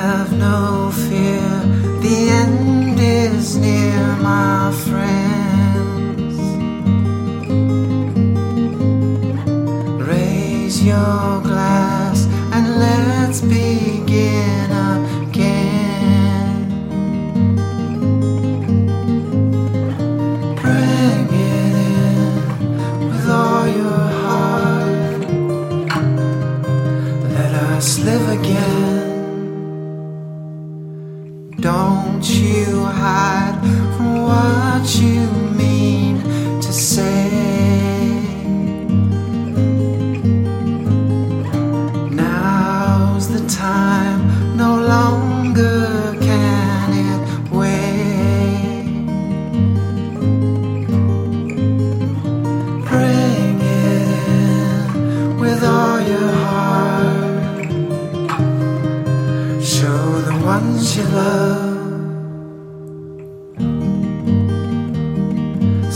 have no fear. The end is near, my friends. Raise your glass and let's be. Don't you hide from what you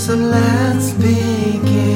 So let's begin